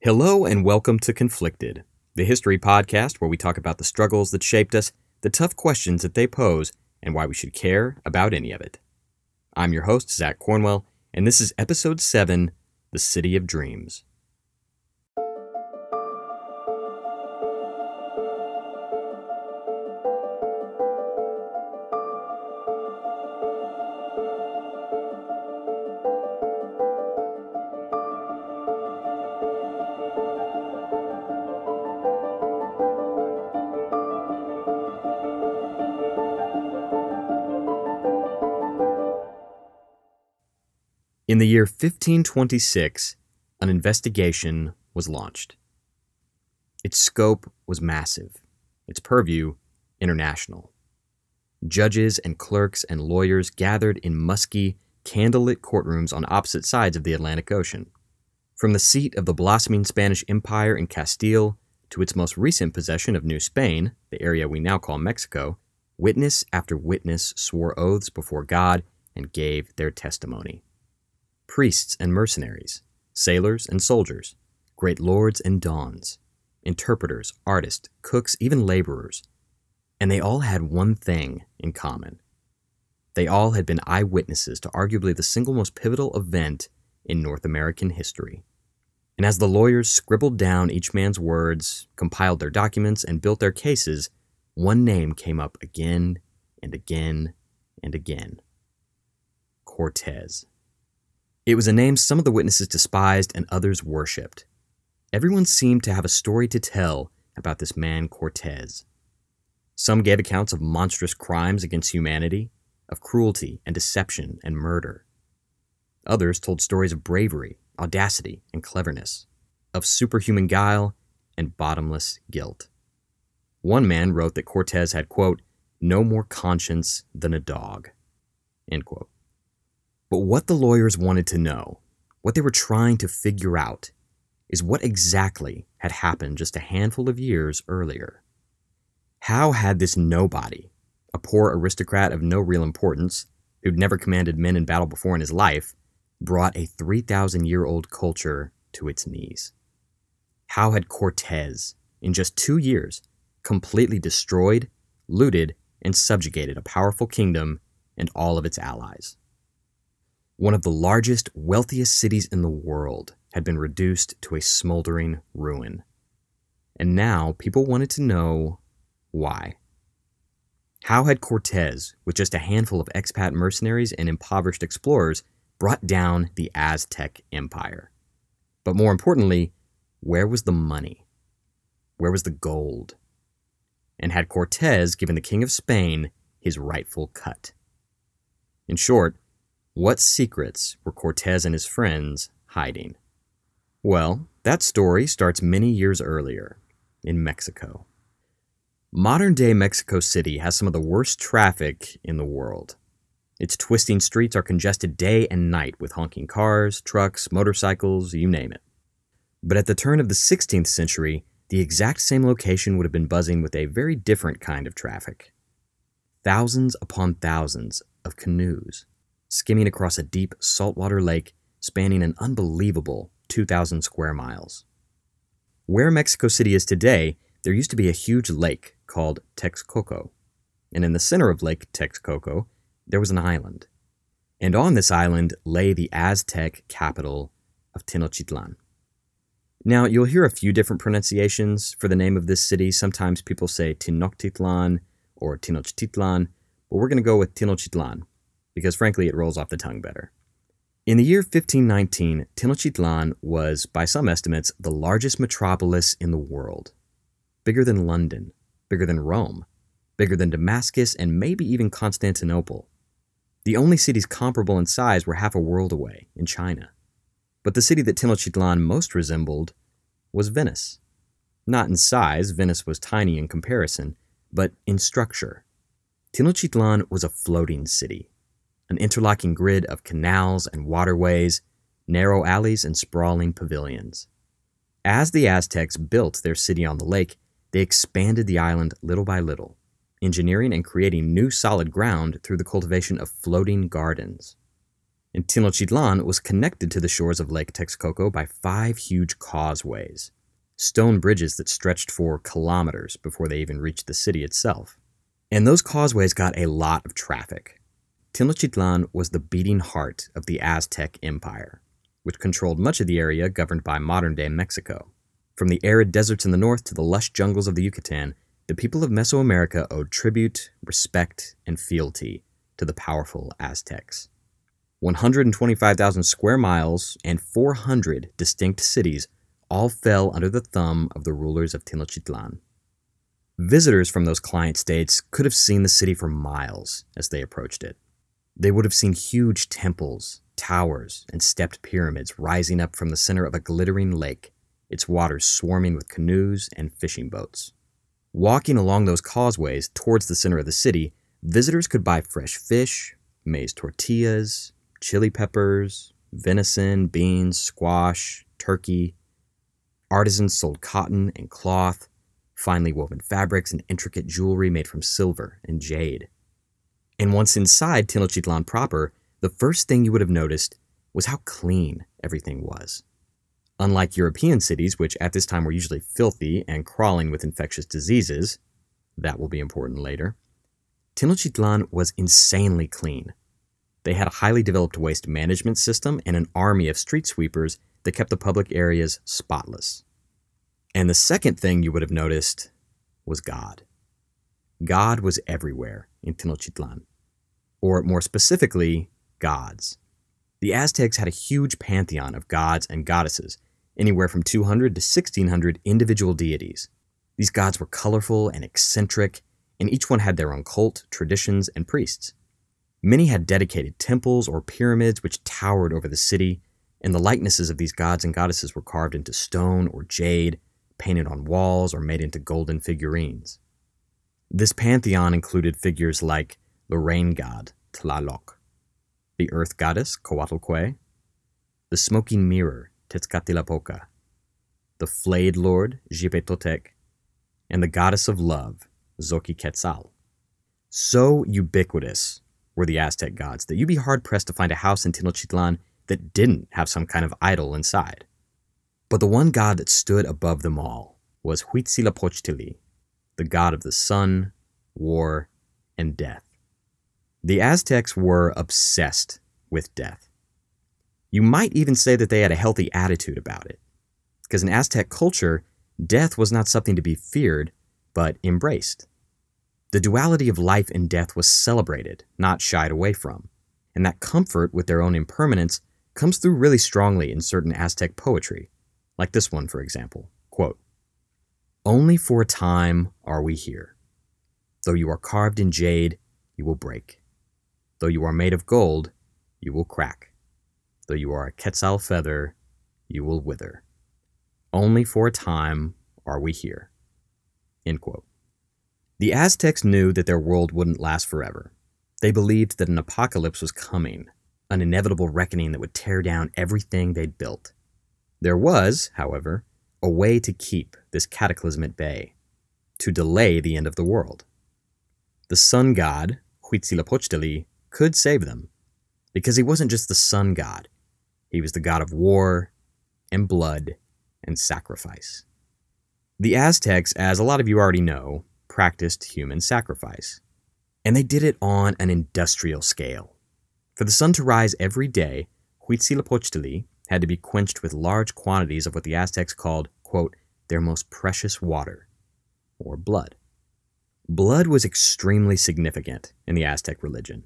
Hello and welcome to Conflicted, the history podcast where we talk about the struggles that shaped us, the tough questions that they pose, and why we should care about any of it. I'm your host, Zach Cornwell, and this is episode 7 The City of Dreams. In the year 1526, an investigation was launched. Its scope was massive, its purview international. Judges and clerks and lawyers gathered in musky, candlelit courtrooms on opposite sides of the Atlantic Ocean. From the seat of the blossoming Spanish Empire in Castile to its most recent possession of New Spain, the area we now call Mexico, witness after witness swore oaths before God and gave their testimony priests and mercenaries, sailors and soldiers, great lords and dons, interpreters, artists, cooks, even laborers. And they all had one thing in common. They all had been eyewitnesses to arguably the single most pivotal event in North American history. And as the lawyers scribbled down each man's words, compiled their documents, and built their cases, one name came up again and again and again Cortez. It was a name some of the witnesses despised and others worshipped. Everyone seemed to have a story to tell about this man Cortez. Some gave accounts of monstrous crimes against humanity, of cruelty and deception and murder. Others told stories of bravery, audacity, and cleverness, of superhuman guile and bottomless guilt. One man wrote that Cortez had, quote, no more conscience than a dog, end quote. But what the lawyers wanted to know, what they were trying to figure out, is what exactly had happened just a handful of years earlier. How had this nobody, a poor aristocrat of no real importance, who'd never commanded men in battle before in his life, brought a 3,000 year old culture to its knees? How had Cortez, in just two years, completely destroyed, looted, and subjugated a powerful kingdom and all of its allies? One of the largest, wealthiest cities in the world had been reduced to a smoldering ruin. And now people wanted to know why. How had Cortez, with just a handful of expat mercenaries and impoverished explorers, brought down the Aztec Empire? But more importantly, where was the money? Where was the gold? And had Cortez given the King of Spain his rightful cut? In short, what secrets were Cortez and his friends hiding? Well, that story starts many years earlier, in Mexico. Modern day Mexico City has some of the worst traffic in the world. Its twisting streets are congested day and night with honking cars, trucks, motorcycles, you name it. But at the turn of the 16th century, the exact same location would have been buzzing with a very different kind of traffic. Thousands upon thousands of canoes, skimming across a deep saltwater lake spanning an unbelievable 2,000 square miles. Where Mexico City is today, there used to be a huge lake called Texcoco, and in the center of Lake Texcoco, there was an island. And on this island lay the Aztec capital of Tenochtitlan. Now, you'll hear a few different pronunciations for the name of this city. Sometimes people say Tenochtitlan or Tenochtitlan, but we're going to go with Tenochtitlan because frankly it rolls off the tongue better. In the year 1519, Tenochtitlan was, by some estimates, the largest metropolis in the world. Bigger than London, bigger than Rome, bigger than Damascus, and maybe even Constantinople. The only cities comparable in size were half a world away, in China. But the city that Tenochtitlan most resembled was Venice. Not in size, Venice was tiny in comparison, but in structure. Tenochtitlan was a floating city, an interlocking grid of canals and waterways, narrow alleys, and sprawling pavilions. As the Aztecs built their city on the lake, they expanded the island little by little, engineering and creating new solid ground through the cultivation of floating gardens. And Tenochtitlan was connected to the shores of Lake Texcoco by five huge causeways, stone bridges that stretched for kilometers before they even reached the city itself. And those causeways got a lot of traffic. Tenochtitlan was the beating heart of the Aztec Empire, which controlled much of the area governed by modern day Mexico. From the arid deserts in the north to the lush jungles of the Yucatan, the people of Mesoamerica owed tribute, respect, and fealty to the powerful Aztecs. 125,000 square miles and 400 distinct cities all fell under the thumb of the rulers of Tenochtitlan. Visitors from those client states could have seen the city for miles as they approached it. They would have seen huge temples, towers, and stepped pyramids rising up from the center of a glittering lake, its waters swarming with canoes and fishing boats. Walking along those causeways towards the center of the city, visitors could buy fresh fish, maize tortillas, chili peppers, venison, beans, squash, turkey. Artisans sold cotton and cloth, finely woven fabrics, and intricate jewelry made from silver and jade. And once inside Tenochtitlan proper, the first thing you would have noticed was how clean everything was. Unlike European cities, which at this time were usually filthy and crawling with infectious diseases, that will be important later, Tenochtitlan was insanely clean. They had a highly developed waste management system and an army of street sweepers that kept the public areas spotless. And the second thing you would have noticed was God. God was everywhere in Tenochtitlan, or more specifically, gods. The Aztecs had a huge pantheon of gods and goddesses anywhere from 200 to 1600 individual deities. These gods were colorful and eccentric, and each one had their own cult, traditions, and priests. Many had dedicated temples or pyramids which towered over the city, and the likenesses of these gods and goddesses were carved into stone or jade, painted on walls, or made into golden figurines. This pantheon included figures like the rain god, Tlaloc, the earth goddess, Coatlicue, the smoking mirror, Tezcatlipoca, the flayed lord, Xipetotec, and the goddess of love, Xochiquetzal. So ubiquitous were the Aztec gods that you'd be hard pressed to find a house in Tenochtitlan that didn't have some kind of idol inside. But the one god that stood above them all was Huitzilopochtli, the god of the sun, war, and death. The Aztecs were obsessed with death. You might even say that they had a healthy attitude about it. Because in Aztec culture, death was not something to be feared, but embraced. The duality of life and death was celebrated, not shied away from. And that comfort with their own impermanence comes through really strongly in certain Aztec poetry, like this one, for example. Quote, Only for a time are we here. Though you are carved in jade, you will break. Though you are made of gold, you will crack. Though you are a quetzal feather, you will wither. Only for a time are we here. The Aztecs knew that their world wouldn't last forever. They believed that an apocalypse was coming, an inevitable reckoning that would tear down everything they'd built. There was, however, a way to keep this cataclysm at bay, to delay the end of the world. The sun god, Huitzilopochtli, could save them, because he wasn't just the sun god, he was the god of war and blood and sacrifice. The Aztecs, as a lot of you already know, practiced human sacrifice. And they did it on an industrial scale. For the sun to rise every day, Huitzilopochtli had to be quenched with large quantities of what the Aztecs called, quote, their most precious water, or blood. Blood was extremely significant in the Aztec religion.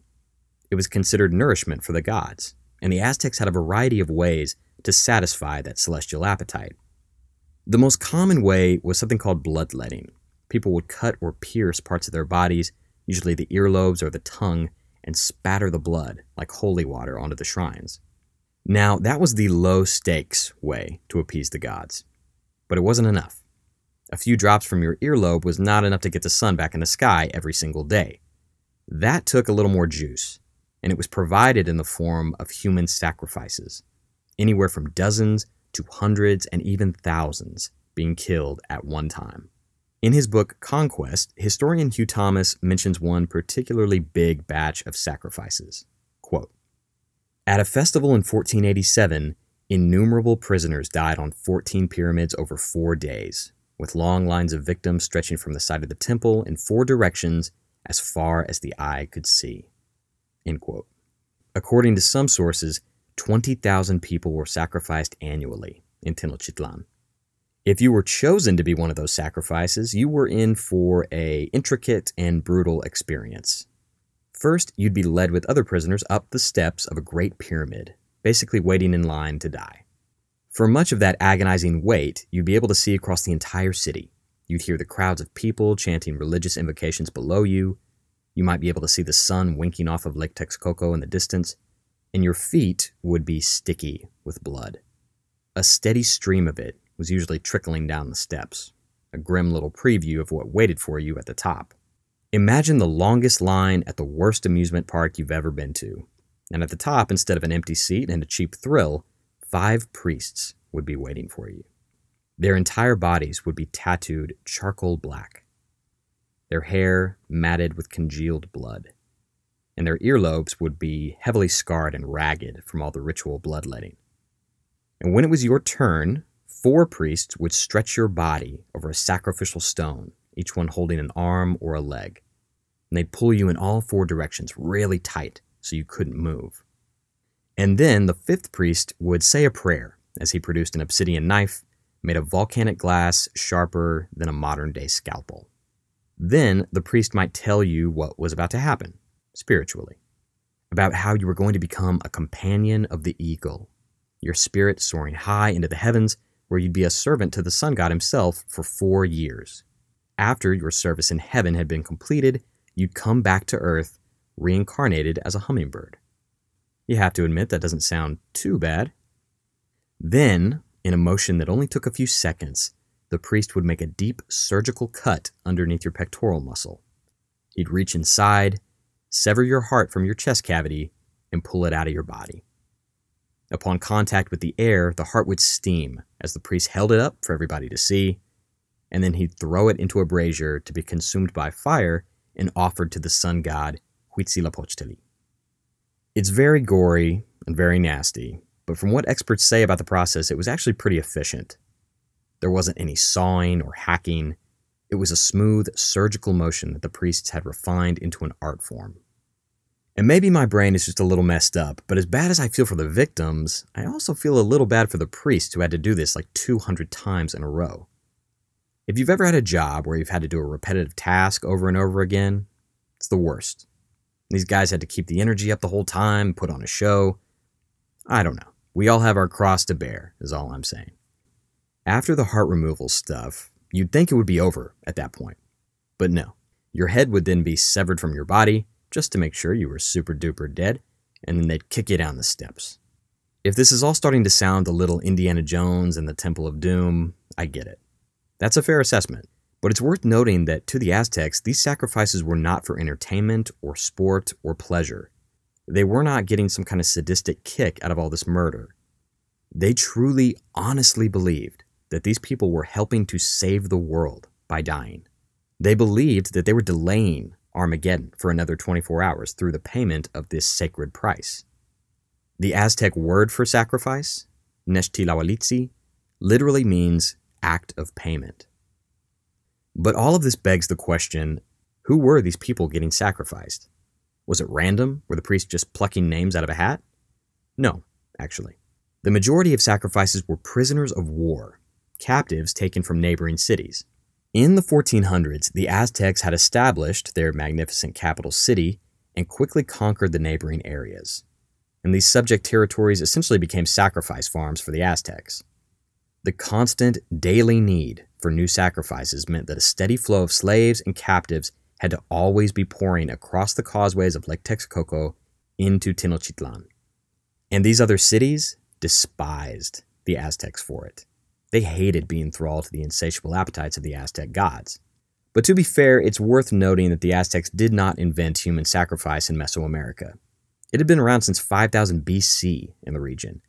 It was considered nourishment for the gods, and the Aztecs had a variety of ways to satisfy that celestial appetite. The most common way was something called bloodletting. People would cut or pierce parts of their bodies, usually the earlobes or the tongue, and spatter the blood, like holy water, onto the shrines. Now, that was the low stakes way to appease the gods, but it wasn't enough. A few drops from your earlobe was not enough to get the sun back in the sky every single day. That took a little more juice, and it was provided in the form of human sacrifices, anywhere from dozens to hundreds and even thousands being killed at one time. In his book Conquest, historian Hugh Thomas mentions one particularly big batch of sacrifices. Quote, At a festival in 1487, innumerable prisoners died on 14 pyramids over four days, with long lines of victims stretching from the side of the temple in four directions as far as the eye could see. According to some sources, 20,000 people were sacrificed annually in Tenochtitlan. If you were chosen to be one of those sacrifices, you were in for a intricate and brutal experience. First, you'd be led with other prisoners up the steps of a great pyramid, basically waiting in line to die. For much of that agonizing wait, you'd be able to see across the entire city. You'd hear the crowds of people chanting religious invocations below you. You might be able to see the sun winking off of Lake Texcoco in the distance, and your feet would be sticky with blood. A steady stream of it was usually trickling down the steps, a grim little preview of what waited for you at the top. Imagine the longest line at the worst amusement park you've ever been to. And at the top, instead of an empty seat and a cheap thrill, five priests would be waiting for you. Their entire bodies would be tattooed charcoal black, their hair matted with congealed blood, and their earlobes would be heavily scarred and ragged from all the ritual bloodletting. And when it was your turn, Four priests would stretch your body over a sacrificial stone, each one holding an arm or a leg. And they'd pull you in all four directions really tight so you couldn't move. And then the fifth priest would say a prayer as he produced an obsidian knife made of volcanic glass sharper than a modern day scalpel. Then the priest might tell you what was about to happen, spiritually, about how you were going to become a companion of the eagle, your spirit soaring high into the heavens where you'd be a servant to the sun god himself for four years. After your service in heaven had been completed, you'd come back to earth, reincarnated as a hummingbird. You have to admit that doesn't sound too bad. Then, in a motion that only took a few seconds, the priest would make a deep surgical cut underneath your pectoral muscle. He'd reach inside, sever your heart from your chest cavity, and pull it out of your body. Upon contact with the air, the heart would steam as the priest held it up for everybody to see, and then he'd throw it into a brazier to be consumed by fire and offered to the sun god Huitzilopochtli. It's very gory and very nasty, but from what experts say about the process, it was actually pretty efficient. There wasn't any sawing or hacking. It was a smooth, surgical motion that the priests had refined into an art form. And maybe my brain is just a little messed up, but as bad as I feel for the victims, I also feel a little bad for the priests who had to do this like 200 times in a row. If you've ever had a job where you've had to do a repetitive task over and over again, it's the worst. These guys had to keep the energy up the whole time, put on a show. I don't know. We all have our cross to bear, is all I'm saying. After the heart removal stuff, you'd think it would be over at that point. But no. Your head would then be severed from your body, just to make sure you were super duper dead, and then they'd kick you down the steps. If this is all starting to sound a little Indiana Jones and the Temple of Doom, I get it. That's a fair assessment, but it's worth noting that to the Aztecs, these sacrifices were not for entertainment or sport or pleasure. They were not getting some kind of sadistic kick out of all this murder. They truly, honestly believed that these people were helping to save the world by dying. They believed that they were delaying Armageddon for another 24 hours through the payment of this sacred price. The Aztec word for sacrifice, Nextlahualitzi, literally means act of payment. But all of this begs the question who were these people getting sacrificed? Was it random? Were the priests just plucking names out of a hat? No, actually. The majority of sacrifices were prisoners of war, captives taken from neighboring cities. In the 1400s, the Aztecs had established their magnificent capital city and quickly conquered the neighboring areas. And these subject territories essentially became sacrifice farms for the Aztecs. The constant, daily need for new sacrifices meant that a steady flow of slaves and captives had to always be pouring across the causeways of Lake Texcoco into Tenochtitlan. And these other cities despised the Aztecs for it. They hated being thrall to the insatiable appetites of the Aztec gods. But to be fair, it's worth noting that the Aztecs did not invent human sacrifice in Mesoamerica. It had been around since 5000 BC in the region.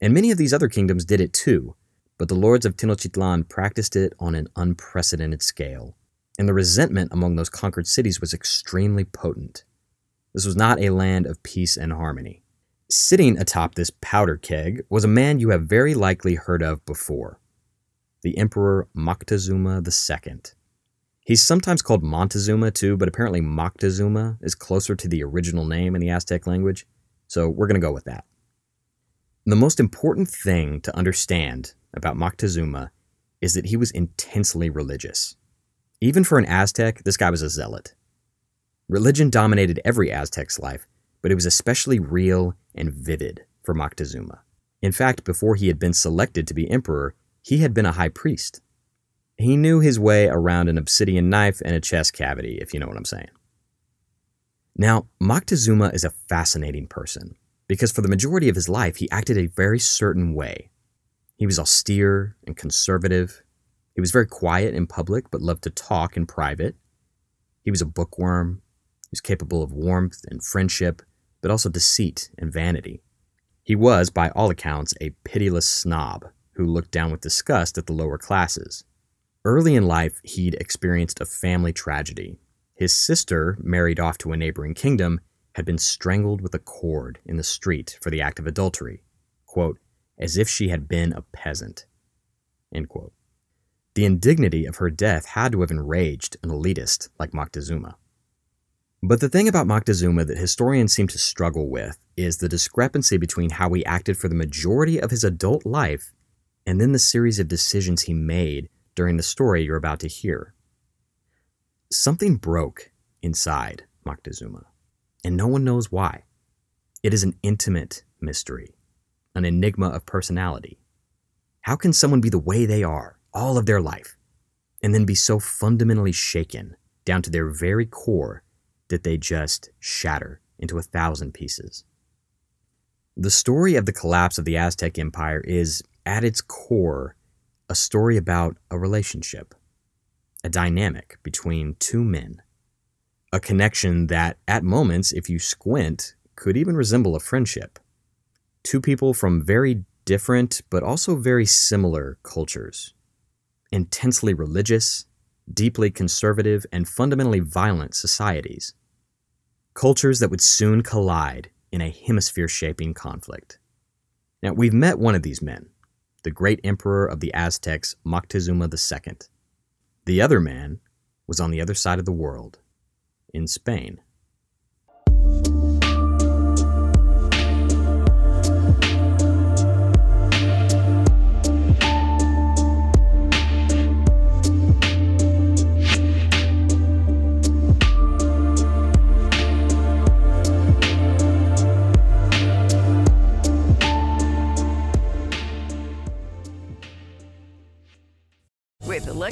And many of these other kingdoms did it too, but the lords of Tenochtitlan practiced it on an unprecedented scale. And the resentment among those conquered cities was extremely potent. This was not a land of peace and harmony. Sitting atop this powder keg was a man you have very likely heard of before the Emperor Moctezuma II. He's sometimes called Montezuma too, but apparently Moctezuma is closer to the original name in the Aztec language, so we're going to go with that. The most important thing to understand about Moctezuma is that he was intensely religious. Even for an Aztec, this guy was a zealot. Religion dominated every Aztec's life, but it was especially real and vivid for Moctezuma. In fact, before he had been selected to be emperor, he had been a high priest. He knew his way around an obsidian knife and a chest cavity, if you know what I'm saying. Now, Moctezuma is a fascinating person because for the majority of his life, he acted a very certain way. He was austere and conservative. He was very quiet in public but loved to talk in private. He was a bookworm. He was capable of warmth and friendship, but also deceit and vanity. He was, by all accounts, a pitiless snob who looked down with disgust at the lower classes. Early in life, he'd experienced a family tragedy. His sister, married off to a neighboring kingdom, had been strangled with a cord in the street for the act of adultery, quote, as if she had been a peasant. The indignity of her death had to have enraged an elitist like Moctezuma. But the thing about Moctezuma that historians seem to struggle with is the discrepancy between how he acted for the majority of his adult life and then the series of decisions he made during the story you're about to hear. Something broke inside Moctezuma, and no one knows why. It is an intimate mystery, an enigma of personality. How can someone be the way they are all of their life, and then be so fundamentally shaken down to their very core that they just shatter into a thousand pieces? The story of the collapse of the Aztec Empire is, at its core, a story about a relationship, a dynamic between two men, a connection that, at moments, if you squint, could even resemble a friendship. Two people from very different but also very similar cultures, intensely religious, deeply conservative, and fundamentally violent societies. Cultures that would soon collide in a hemisphere shaping conflict. Now, we've met one of these men, the great emperor of the Aztecs, Moctezuma II. The other man was on the other side of the world, in Spain.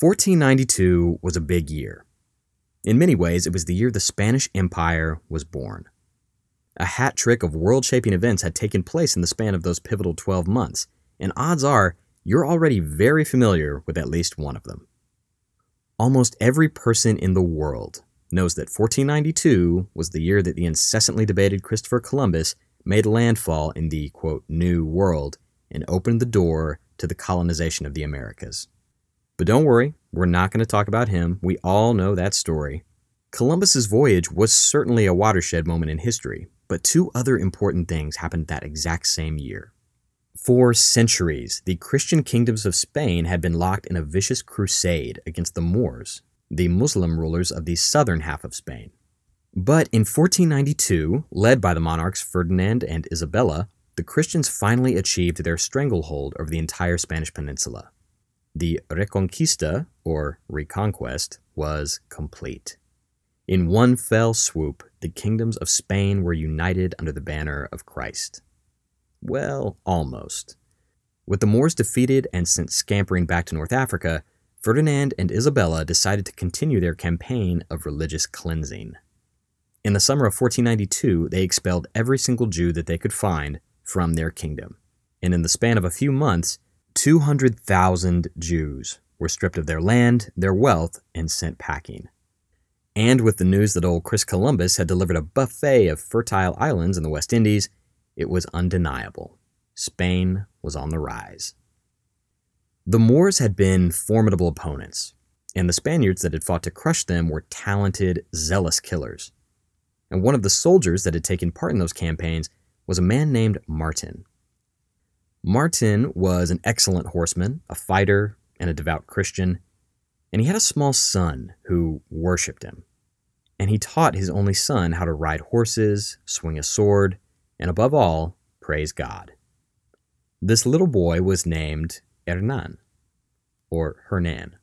1492 was a big year. In many ways, it was the year the Spanish Empire was born. A hat trick of world shaping events had taken place in the span of those pivotal 12 months, and odds are you're already very familiar with at least one of them. Almost every person in the world knows that 1492 was the year that the incessantly debated Christopher Columbus made landfall in the quote, New World and opened the door to the colonization of the Americas. But don't worry, we're not going to talk about him. We all know that story. Columbus's voyage was certainly a watershed moment in history, but two other important things happened that exact same year. For centuries, the Christian kingdoms of Spain had been locked in a vicious crusade against the Moors, the Muslim rulers of the southern half of Spain. But in 1492, led by the monarchs Ferdinand and Isabella, the Christians finally achieved their stranglehold over the entire Spanish peninsula. The Reconquista, or reconquest, was complete. In one fell swoop, the kingdoms of Spain were united under the banner of Christ. Well, almost. With the Moors defeated and sent scampering back to North Africa, Ferdinand and Isabella decided to continue their campaign of religious cleansing. In the summer of 1492, they expelled every single Jew that they could find from their kingdom. And in the span of a few months, 200,000 Jews were stripped of their land, their wealth, and sent packing. And with the news that old Chris Columbus had delivered a buffet of fertile islands in the West Indies, it was undeniable. Spain was on the rise. The Moors had been formidable opponents, and the Spaniards that had fought to crush them were talented, zealous killers. And one of the soldiers that had taken part in those campaigns was a man named Martin. Martin was an excellent horseman, a fighter, and a devout Christian, and he had a small son who worshipped him. And he taught his only son how to ride horses, swing a sword, and above all, praise God. This little boy was named Hernan, or Hernan.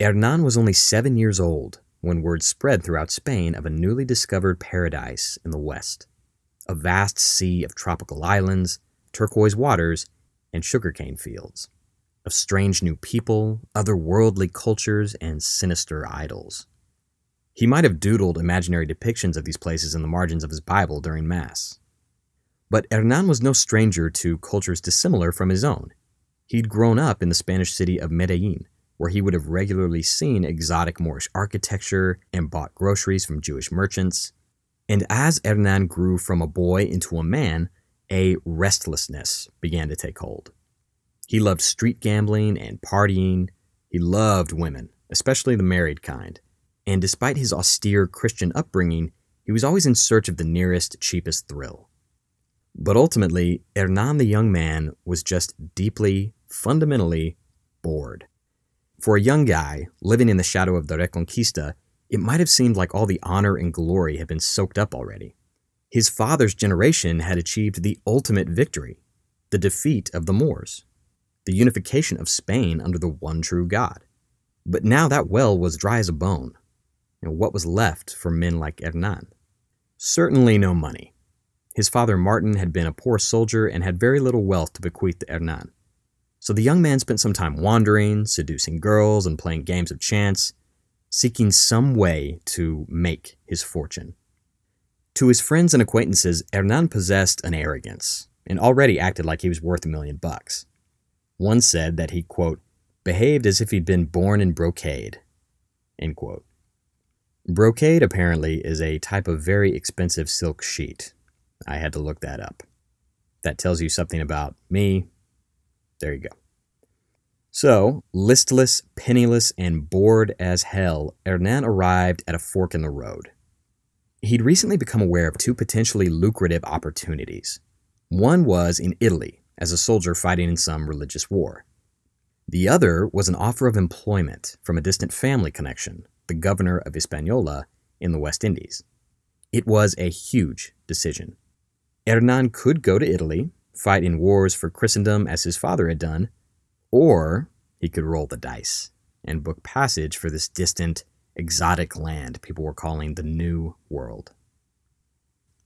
Hernan was only seven years old when word spread throughout Spain of a newly discovered paradise in the west a vast sea of tropical islands, turquoise waters, and sugarcane fields, of strange new people, otherworldly cultures, and sinister idols. He might have doodled imaginary depictions of these places in the margins of his Bible during Mass. But Hernan was no stranger to cultures dissimilar from his own. He'd grown up in the Spanish city of Medellin, where he would have regularly seen exotic Moorish architecture and bought groceries from Jewish merchants. And as Hernan grew from a boy into a man, a restlessness began to take hold. He loved street gambling and partying. He loved women, especially the married kind. And despite his austere Christian upbringing, he was always in search of the nearest, cheapest thrill. But ultimately, Hernan the young man was just deeply, fundamentally bored. For a young guy living in the shadow of the Reconquista, it might have seemed like all the honor and glory had been soaked up already. His father's generation had achieved the ultimate victory the defeat of the Moors, the unification of Spain under the one true God. But now that well was dry as a bone. And what was left for men like Hernan? Certainly no money. His father Martin had been a poor soldier and had very little wealth to bequeath to Hernan. So the young man spent some time wandering, seducing girls, and playing games of chance, seeking some way to make his fortune. To his friends and acquaintances, Hernan possessed an arrogance and already acted like he was worth a million bucks. One said that he, quote, behaved as if he'd been born in brocade, end quote. Brocade apparently is a type of very expensive silk sheet I had to look that up. That tells you something about me. There you go. So, listless, penniless, and bored as hell, Hernan arrived at a fork in the road. He'd recently become aware of two potentially lucrative opportunities. One was in Italy, as a soldier fighting in some religious war. The other was an offer of employment from a distant family connection, the governor of Hispaniola in the West Indies. It was a huge decision. Hernan could go to Italy, fight in wars for Christendom as his father had done, or he could roll the dice and book passage for this distant, exotic land people were calling the New World.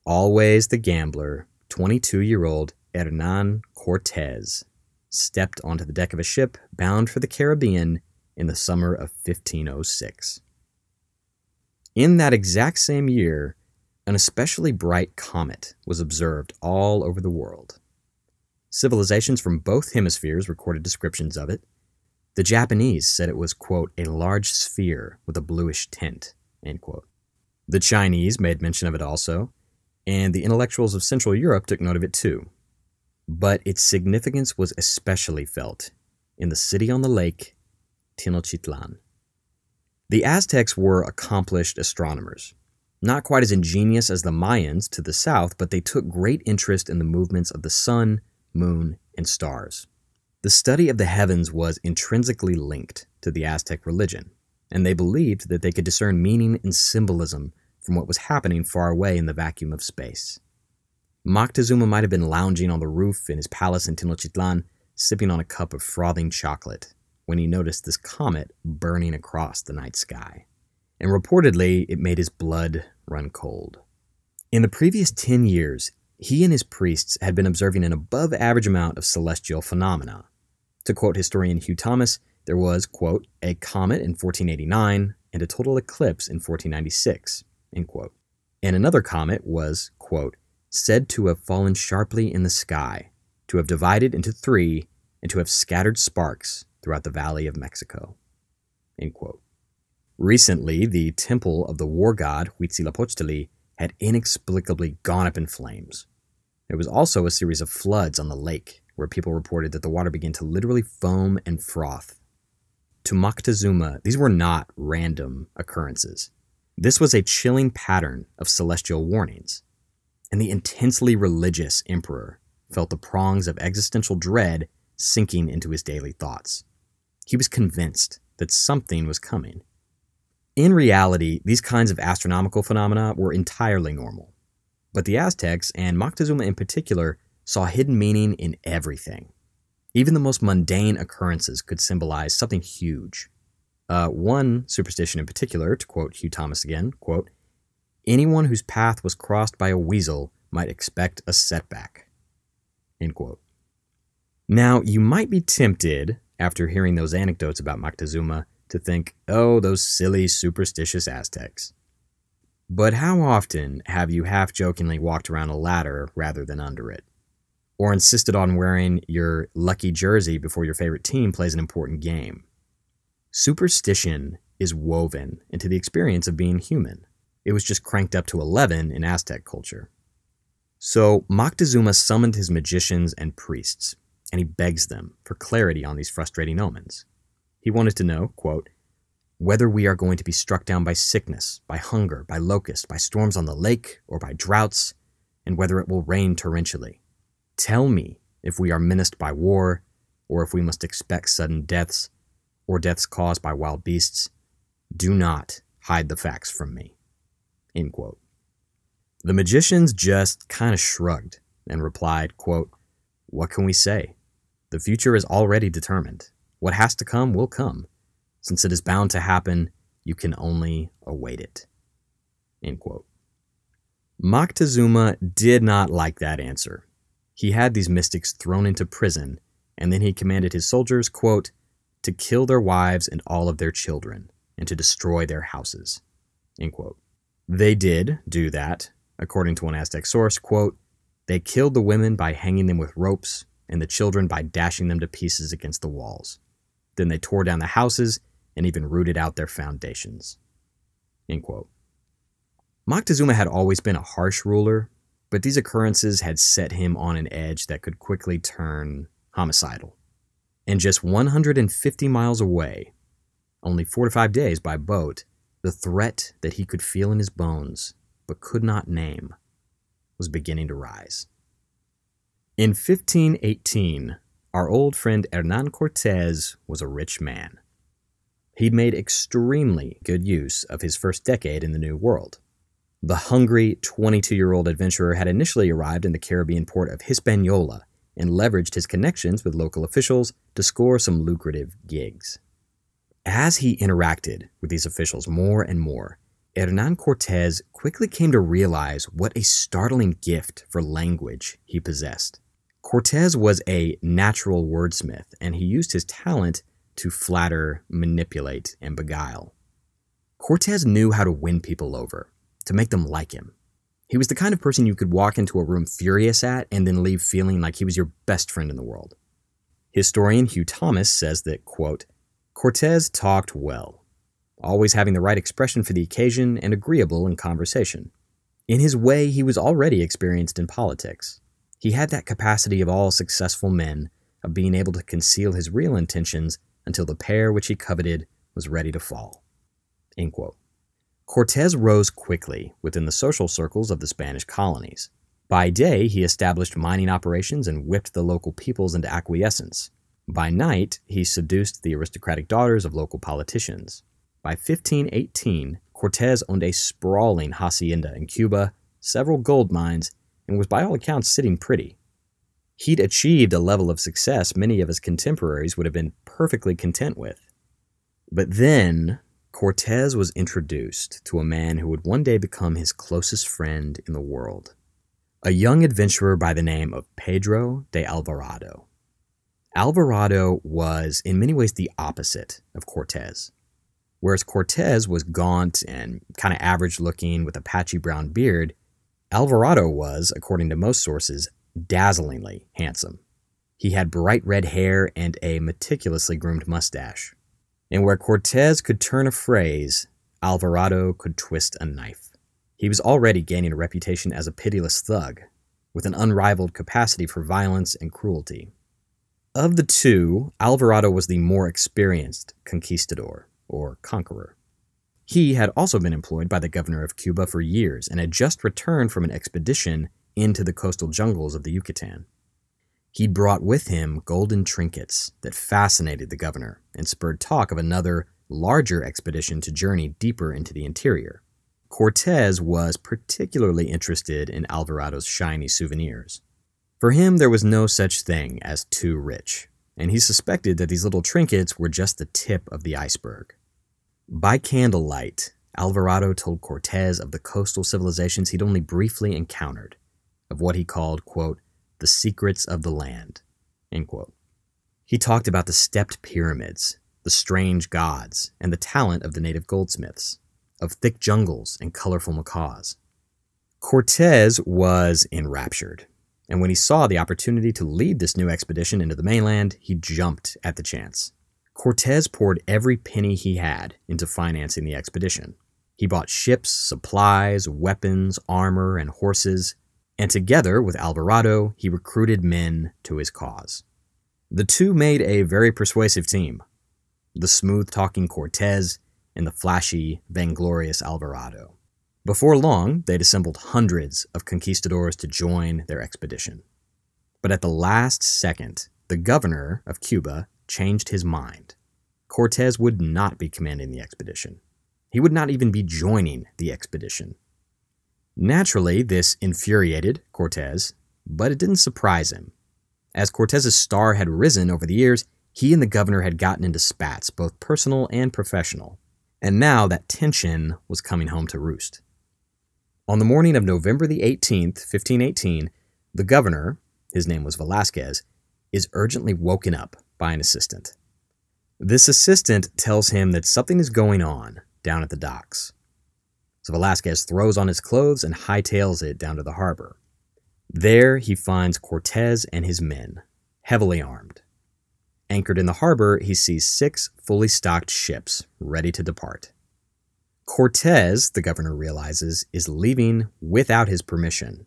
Always the gambler, 22 year old Hernan Cortez stepped onto the deck of a ship bound for the Caribbean in the summer of 1506. In that exact same year, an especially bright comet was observed all over the world. Civilizations from both hemispheres recorded descriptions of it. The Japanese said it was, quote, a large sphere with a bluish tint, end quote. The Chinese made mention of it also, and the intellectuals of Central Europe took note of it too. But its significance was especially felt in the city on the lake, Tenochtitlan. The Aztecs were accomplished astronomers, not quite as ingenious as the Mayans to the south, but they took great interest in the movements of the sun, moon, and stars. The study of the heavens was intrinsically linked to the Aztec religion, and they believed that they could discern meaning and symbolism from what was happening far away in the vacuum of space. Moctezuma might have been lounging on the roof in his palace in Tenochtitlan, sipping on a cup of frothing chocolate, when he noticed this comet burning across the night sky. And reportedly, it made his blood run cold. In the previous 10 years, he and his priests had been observing an above average amount of celestial phenomena. To quote historian Hugh Thomas, there was, quote, a comet in 1489 and a total eclipse in 1496, end quote. And another comet was, quote, said to have fallen sharply in the sky, to have divided into three, and to have scattered sparks throughout the Valley of Mexico. End quote. Recently, the temple of the war god Huitzilopochtli had inexplicably gone up in flames. There was also a series of floods on the lake where people reported that the water began to literally foam and froth. To Moctezuma, these were not random occurrences. This was a chilling pattern of celestial warnings, and the intensely religious emperor felt the prongs of existential dread sinking into his daily thoughts. He was convinced that something was coming. In reality, these kinds of astronomical phenomena were entirely normal. But the Aztecs, and Moctezuma in particular, saw hidden meaning in everything. Even the most mundane occurrences could symbolize something huge. Uh, one superstition in particular, to quote Hugh Thomas again, quote, anyone whose path was crossed by a weasel might expect a setback. End quote. Now, you might be tempted, after hearing those anecdotes about Moctezuma, to think, oh, those silly, superstitious Aztecs. But how often have you half jokingly walked around a ladder rather than under it? Or insisted on wearing your lucky jersey before your favorite team plays an important game? Superstition is woven into the experience of being human. It was just cranked up to 11 in Aztec culture. So Moctezuma summoned his magicians and priests, and he begs them for clarity on these frustrating omens. He wanted to know, quote, whether we are going to be struck down by sickness, by hunger, by locusts, by storms on the lake, or by droughts, and whether it will rain torrentially. Tell me if we are menaced by war, or if we must expect sudden deaths, or deaths caused by wild beasts. Do not hide the facts from me. End quote. The magicians just kind of shrugged and replied, quote, What can we say? The future is already determined. What has to come will come. Since it is bound to happen, you can only await it. End quote. Moctezuma did not like that answer. He had these mystics thrown into prison, and then he commanded his soldiers, quote, to kill their wives and all of their children, and to destroy their houses. They did do that, according to one Aztec source, quote, they killed the women by hanging them with ropes, and the children by dashing them to pieces against the walls. Then they tore down the houses and even rooted out their foundations. End quote. Moctezuma had always been a harsh ruler, but these occurrences had set him on an edge that could quickly turn homicidal. And just 150 miles away, only four to five days by boat, the threat that he could feel in his bones but could not name was beginning to rise. In 1518, our old friend Hernan Cortez was a rich man. He'd made extremely good use of his first decade in the New World. The hungry 22 year old adventurer had initially arrived in the Caribbean port of Hispaniola and leveraged his connections with local officials to score some lucrative gigs. As he interacted with these officials more and more, Hernan Cortez quickly came to realize what a startling gift for language he possessed. Cortez was a natural wordsmith, and he used his talent to flatter, manipulate, and beguile. Cortez knew how to win people over, to make them like him. He was the kind of person you could walk into a room furious at and then leave feeling like he was your best friend in the world. Historian Hugh Thomas says that, quote, Cortez talked well, always having the right expression for the occasion and agreeable in conversation. In his way, he was already experienced in politics. He had that capacity of all successful men of being able to conceal his real intentions until the pear which he coveted was ready to fall. Cortez rose quickly within the social circles of the Spanish colonies. By day, he established mining operations and whipped the local peoples into acquiescence. By night, he seduced the aristocratic daughters of local politicians. By 1518, Cortez owned a sprawling hacienda in Cuba, several gold mines, and was by all accounts sitting pretty. He'd achieved a level of success many of his contemporaries would have been perfectly content with. But then, Cortez was introduced to a man who would one day become his closest friend in the world a young adventurer by the name of Pedro de Alvarado. Alvarado was, in many ways, the opposite of Cortez. Whereas Cortez was gaunt and kind of average looking with a patchy brown beard, Alvarado was, according to most sources, dazzlingly handsome. He had bright red hair and a meticulously groomed mustache. And where Cortez could turn a phrase, Alvarado could twist a knife. He was already gaining a reputation as a pitiless thug, with an unrivaled capacity for violence and cruelty. Of the two, Alvarado was the more experienced conquistador, or conqueror. He had also been employed by the governor of Cuba for years and had just returned from an expedition into the coastal jungles of the Yucatan. He'd brought with him golden trinkets that fascinated the governor and spurred talk of another, larger expedition to journey deeper into the interior. Cortez was particularly interested in Alvarado's shiny souvenirs. For him, there was no such thing as too rich, and he suspected that these little trinkets were just the tip of the iceberg. By candlelight, Alvarado told Cortez of the coastal civilizations he'd only briefly encountered, of what he called, quote, the secrets of the land, He talked about the stepped pyramids, the strange gods, and the talent of the native goldsmiths of thick jungles and colorful macaws. Cortez was enraptured, and when he saw the opportunity to lead this new expedition into the mainland, he jumped at the chance. Cortez poured every penny he had into financing the expedition. He bought ships, supplies, weapons, armor, and horses, and together with Alvarado, he recruited men to his cause. The two made a very persuasive team. The smooth talking Cortez and the flashy, vainglorious Alvarado. Before long, they'd assembled hundreds of conquistadors to join their expedition. But at the last second, the governor of Cuba changed his mind. Cortez would not be commanding the expedition. He would not even be joining the expedition. Naturally, this infuriated Cortez, but it didn't surprise him. As Cortez's star had risen over the years, he and the governor had gotten into spats, both personal and professional and now that tension was coming home to roost. On the morning of November the 18th, 1518, the governor, his name was Velasquez, is urgently woken up by an assistant. This assistant tells him that something is going on down at the docks. So Velasquez throws on his clothes and hightails it down to the harbor. There he finds Cortez and his men, heavily armed. Anchored in the harbor, he sees six fully stocked ships ready to depart. Cortez, the governor realizes, is leaving without his permission.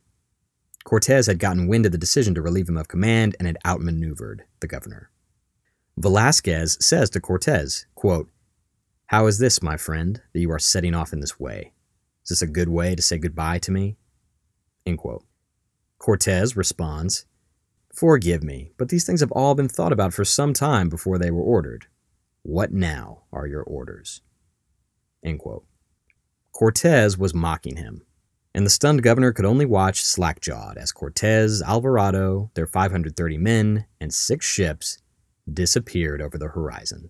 Cortez had gotten wind of the decision to relieve him of command and had outmaneuvered the governor. Velasquez says to Cortez, quote, How is this, my friend, that you are setting off in this way? Is this a good way to say goodbye to me? End quote. Cortez responds, Forgive me, but these things have all been thought about for some time before they were ordered. What now are your orders? End quote. Cortez was mocking him, and the stunned governor could only watch slack-jawed as Cortez, Alvarado, their 530 men, and six ships disappeared over the horizon.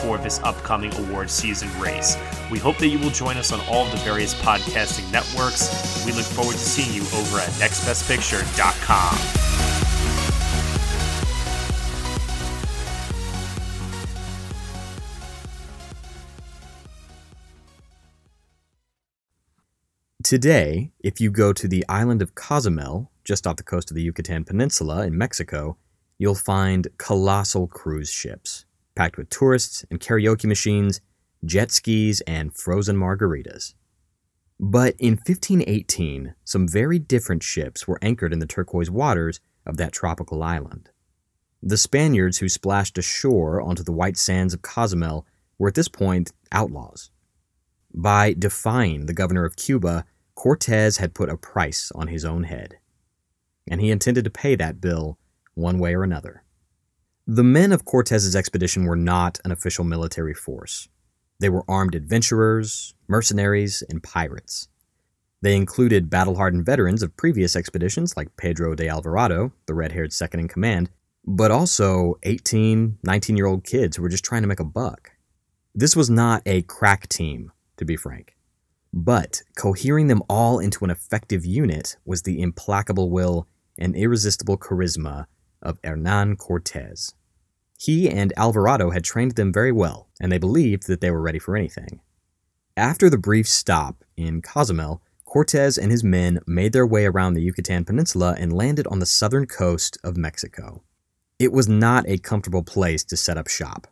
for this upcoming award season race. We hope that you will join us on all of the various podcasting networks. We look forward to seeing you over at nextbestpicture.com. Today, if you go to the island of Cozumel, just off the coast of the Yucatan Peninsula in Mexico, you'll find colossal cruise ships packed with tourists and karaoke machines, jet skis, and frozen margaritas. But in 1518, some very different ships were anchored in the turquoise waters of that tropical island. The Spaniards who splashed ashore onto the white sands of Cozumel were at this point outlaws. By defying the governor of Cuba, Cortez had put a price on his own head, and he intended to pay that bill one way or another. The men of Cortez's expedition were not an official military force. They were armed adventurers, mercenaries, and pirates. They included battle hardened veterans of previous expeditions like Pedro de Alvarado, the red haired second in command, but also 18, 19 year old kids who were just trying to make a buck. This was not a crack team to be frank. But cohering them all into an effective unit was the implacable will and irresistible charisma of Hernan Cortez. He and Alvarado had trained them very well, and they believed that they were ready for anything. After the brief stop in Cozumel, Cortez and his men made their way around the Yucatan Peninsula and landed on the southern coast of Mexico. It was not a comfortable place to set up shop.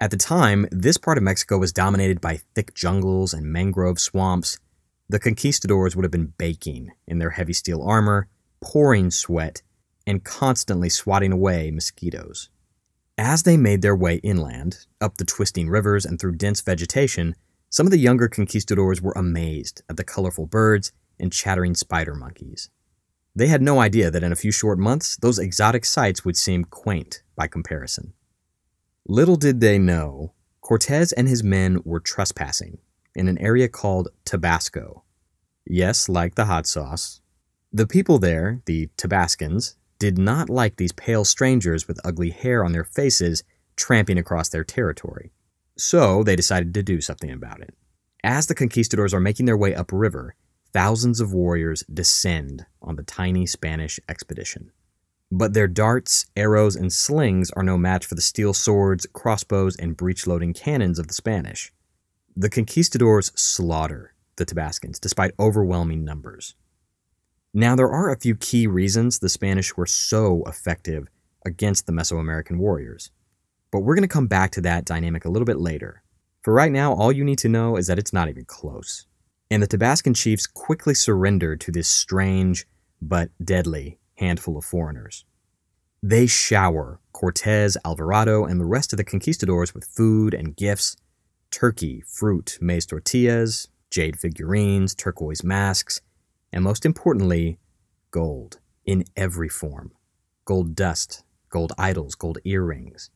At the time, this part of Mexico was dominated by thick jungles and mangrove swamps. The conquistadors would have been baking in their heavy steel armor, pouring sweat, and constantly swatting away mosquitoes. As they made their way inland, up the twisting rivers and through dense vegetation, some of the younger conquistadors were amazed at the colorful birds and chattering spider monkeys. They had no idea that in a few short months, those exotic sights would seem quaint by comparison. Little did they know, Cortez and his men were trespassing in an area called Tabasco. Yes, like the hot sauce. The people there, the Tabascans, did not like these pale strangers with ugly hair on their faces tramping across their territory. So they decided to do something about it. As the conquistadors are making their way upriver, thousands of warriors descend on the tiny Spanish expedition. But their darts, arrows, and slings are no match for the steel swords, crossbows, and breech loading cannons of the Spanish. The conquistadors slaughter the Tabascans despite overwhelming numbers. Now, there are a few key reasons the Spanish were so effective against the Mesoamerican warriors, but we're going to come back to that dynamic a little bit later. For right now, all you need to know is that it's not even close. And the Tabascan chiefs quickly surrendered to this strange but deadly handful of foreigners. They shower Cortez, Alvarado, and the rest of the conquistadors with food and gifts turkey, fruit, maize tortillas, jade figurines, turquoise masks, and most importantly, gold in every form gold dust, gold idols, gold earrings.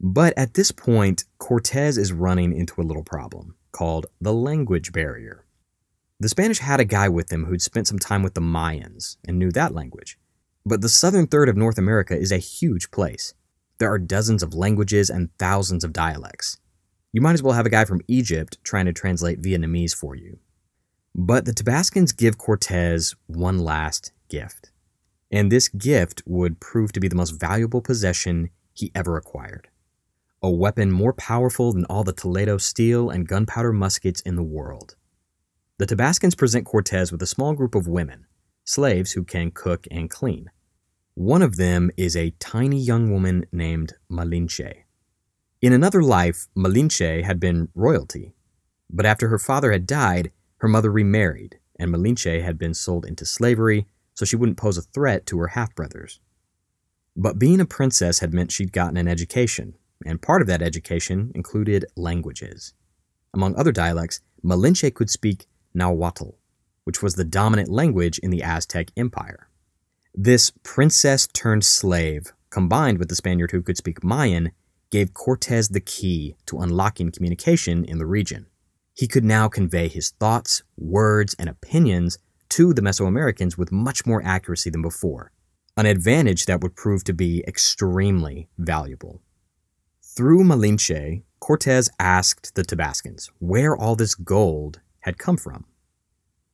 But at this point, Cortez is running into a little problem called the language barrier. The Spanish had a guy with them who'd spent some time with the Mayans and knew that language. But the southern third of North America is a huge place. There are dozens of languages and thousands of dialects. You might as well have a guy from Egypt trying to translate Vietnamese for you. But the Tabascans give Cortez one last gift. And this gift would prove to be the most valuable possession he ever acquired a weapon more powerful than all the Toledo steel and gunpowder muskets in the world. The Tabascans present Cortez with a small group of women, slaves who can cook and clean. One of them is a tiny young woman named Malinche. In another life, Malinche had been royalty, but after her father had died, her mother remarried, and Malinche had been sold into slavery so she wouldn't pose a threat to her half brothers. But being a princess had meant she'd gotten an education, and part of that education included languages. Among other dialects, Malinche could speak Nahuatl, which was the dominant language in the Aztec Empire. This princess turned slave, combined with the Spaniard who could speak Mayan, gave Cortes the key to unlocking communication in the region. He could now convey his thoughts, words, and opinions to the Mesoamericans with much more accuracy than before, an advantage that would prove to be extremely valuable. Through Malinche, Cortez asked the Tabascans where all this gold had come from.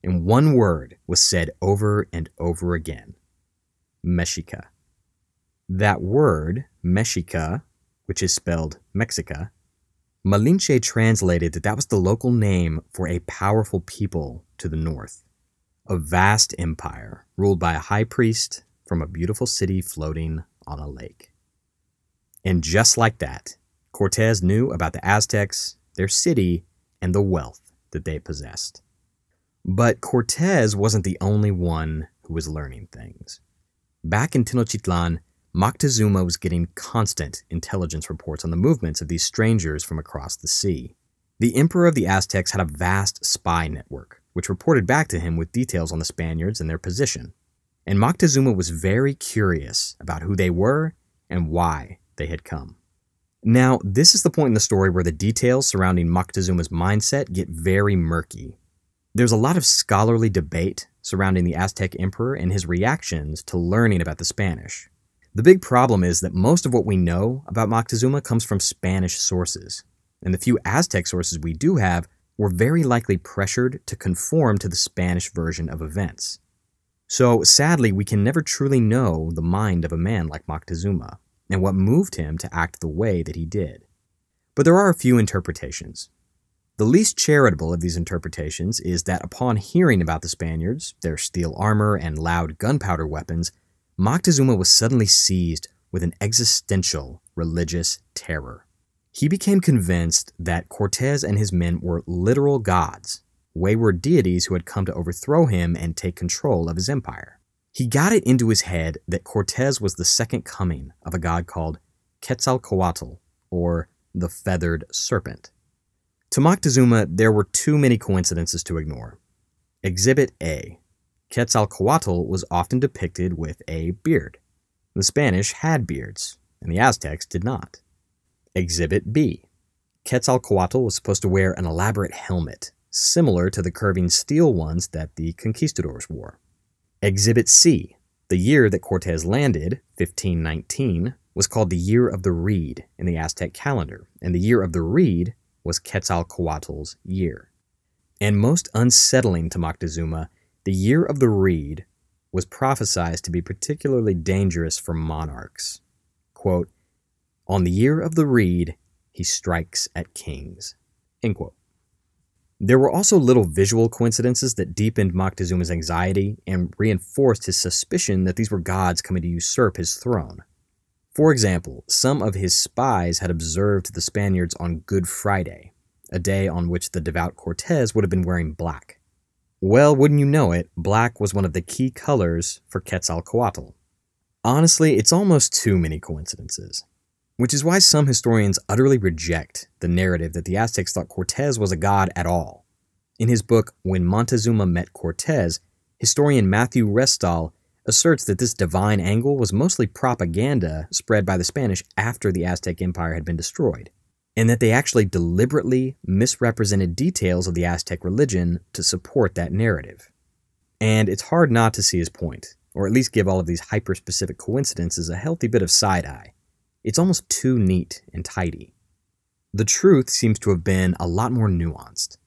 And one word was said over and over again Mexica. That word, Mexica, which is spelled Mexica, Malinche translated that that was the local name for a powerful people to the north. A vast empire ruled by a high priest from a beautiful city floating on a lake. And just like that, Cortez knew about the Aztecs, their city, and the wealth that they possessed. But Cortez wasn't the only one who was learning things. Back in Tenochtitlan, Moctezuma was getting constant intelligence reports on the movements of these strangers from across the sea. The emperor of the Aztecs had a vast spy network, which reported back to him with details on the Spaniards and their position. And Moctezuma was very curious about who they were and why they had come. Now, this is the point in the story where the details surrounding Moctezuma's mindset get very murky. There's a lot of scholarly debate surrounding the Aztec emperor and his reactions to learning about the Spanish. The big problem is that most of what we know about Moctezuma comes from Spanish sources, and the few Aztec sources we do have were very likely pressured to conform to the Spanish version of events. So, sadly, we can never truly know the mind of a man like Moctezuma and what moved him to act the way that he did. But there are a few interpretations. The least charitable of these interpretations is that upon hearing about the Spaniards, their steel armor, and loud gunpowder weapons, Moctezuma was suddenly seized with an existential religious terror. He became convinced that Cortez and his men were literal gods, wayward deities who had come to overthrow him and take control of his empire. He got it into his head that Cortez was the second coming of a god called Quetzalcoatl, or the Feathered Serpent. To Moctezuma, there were too many coincidences to ignore. Exhibit A Quetzalcoatl was often depicted with a beard. The Spanish had beards, and the Aztecs did not. Exhibit B Quetzalcoatl was supposed to wear an elaborate helmet, similar to the curving steel ones that the conquistadors wore. Exhibit C, the year that Cortez landed, 1519, was called the Year of the Reed in the Aztec calendar, and the Year of the Reed was Quetzalcoatl's year. And most unsettling to Moctezuma, the Year of the Reed was prophesied to be particularly dangerous for monarchs. Quote, On the Year of the Reed, he strikes at kings. End quote. There were also little visual coincidences that deepened Moctezuma's anxiety and reinforced his suspicion that these were gods coming to usurp his throne. For example, some of his spies had observed the Spaniards on Good Friday, a day on which the devout Cortez would have been wearing black. Well, wouldn't you know it, black was one of the key colors for Quetzalcoatl. Honestly, it's almost too many coincidences which is why some historians utterly reject the narrative that the Aztecs thought Cortez was a god at all. In his book, When Montezuma Met Cortez, historian Matthew Restall asserts that this divine angle was mostly propaganda spread by the Spanish after the Aztec Empire had been destroyed, and that they actually deliberately misrepresented details of the Aztec religion to support that narrative. And it's hard not to see his point, or at least give all of these hyper specific coincidences a healthy bit of side eye. It's almost too neat and tidy. The truth seems to have been a lot more nuanced.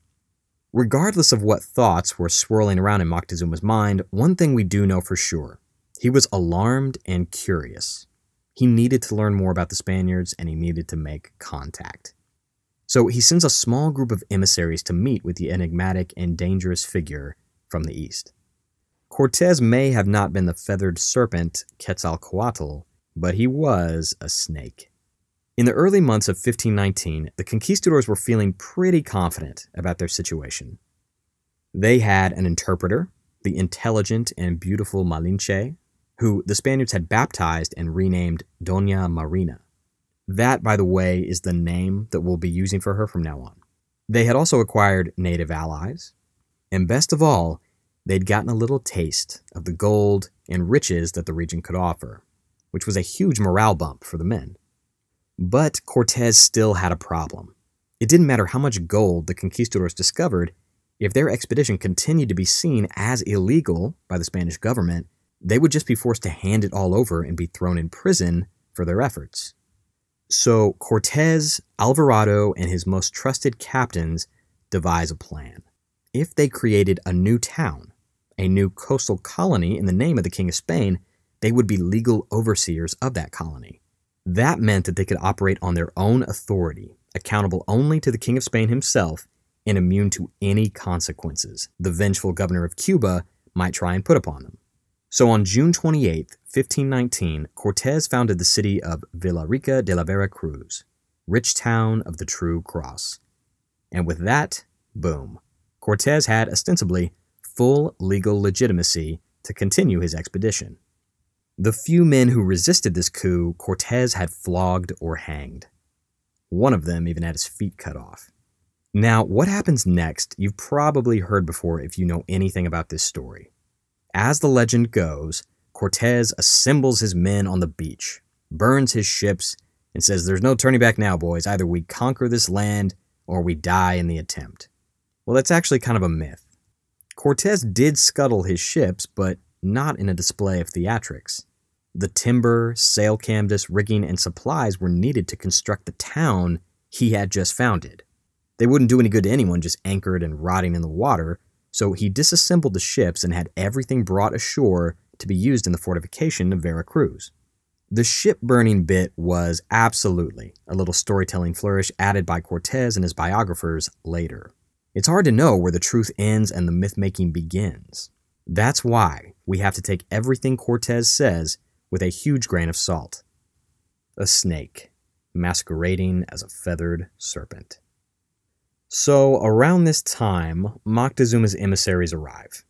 Regardless of what thoughts were swirling around in Moctezuma's mind, one thing we do know for sure he was alarmed and curious. He needed to learn more about the Spaniards and he needed to make contact. So he sends a small group of emissaries to meet with the enigmatic and dangerous figure from the east. Cortez may have not been the feathered serpent Quetzalcoatl, but he was a snake. In the early months of 1519, the conquistadors were feeling pretty confident about their situation. They had an interpreter, the intelligent and beautiful Malinche, who the Spaniards had baptized and renamed Doña Marina. That, by the way, is the name that we'll be using for her from now on. They had also acquired native allies, and best of all, they'd gotten a little taste of the gold and riches that the region could offer which was a huge morale bump for the men. But Cortez still had a problem. It didn't matter how much gold the conquistadors discovered, if their expedition continued to be seen as illegal by the Spanish government, they would just be forced to hand it all over and be thrown in prison for their efforts. So Cortez, Alvarado, and his most trusted captains devise a plan. If they created a new town, a new coastal colony in the name of the King of Spain, they would be legal overseers of that colony. That meant that they could operate on their own authority, accountable only to the King of Spain himself and immune to any consequences the vengeful governor of Cuba might try and put upon them. So on June 28, 1519, Cortes founded the city of Villarica de la Vera Cruz, rich town of the True Cross. And with that, boom, Cortes had ostensibly full legal legitimacy to continue his expedition. The few men who resisted this coup, Cortes had flogged or hanged. One of them even had his feet cut off. Now, what happens next, you've probably heard before if you know anything about this story. As the legend goes, Cortez assembles his men on the beach, burns his ships, and says, There's no turning back now, boys. Either we conquer this land or we die in the attempt. Well, that's actually kind of a myth. Cortez did scuttle his ships, but not in a display of theatrics. The timber, sail canvas, rigging, and supplies were needed to construct the town he had just founded. They wouldn't do any good to anyone just anchored and rotting in the water, so he disassembled the ships and had everything brought ashore to be used in the fortification of Veracruz. The ship burning bit was absolutely a little storytelling flourish added by Cortez and his biographers later. It's hard to know where the truth ends and the myth making begins. That's why we have to take everything Cortez says with a huge grain of salt. A snake, masquerading as a feathered serpent. So, around this time, Moctezuma's emissaries arrive.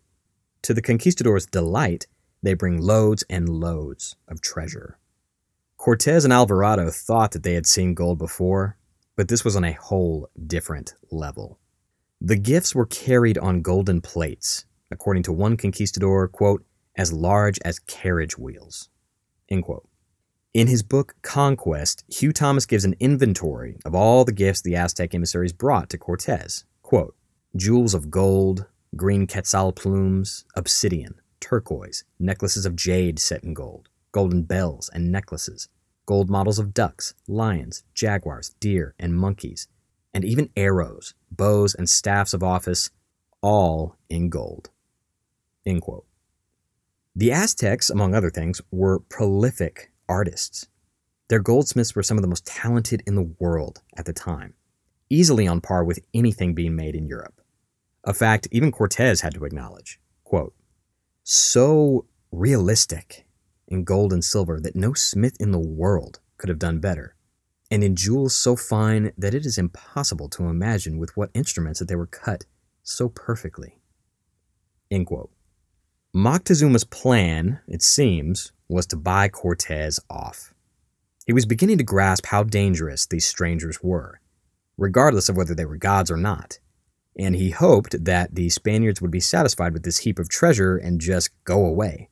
To the conquistadors' delight, they bring loads and loads of treasure. Cortez and Alvarado thought that they had seen gold before, but this was on a whole different level. The gifts were carried on golden plates, according to one conquistador, quote, as large as carriage wheels. End quote. In his book Conquest, Hugh Thomas gives an inventory of all the gifts the Aztec emissaries brought to Cortez. Quote, jewels of gold, green quetzal plumes, obsidian, turquoise, necklaces of jade set in gold, golden bells and necklaces, gold models of ducks, lions, jaguars, deer, and monkeys, and even arrows, bows, and staffs of office, all in gold. End quote. The Aztecs, among other things, were prolific artists. Their goldsmiths were some of the most talented in the world at the time, easily on par with anything being made in Europe. A fact even Cortez had to acknowledge. Quote, so realistic in gold and silver that no smith in the world could have done better, and in jewels so fine that it is impossible to imagine with what instruments that they were cut so perfectly. End quote. Moctezuma's plan, it seems, was to buy Cortez off. He was beginning to grasp how dangerous these strangers were, regardless of whether they were gods or not and he hoped that the Spaniards would be satisfied with this heap of treasure and just go away.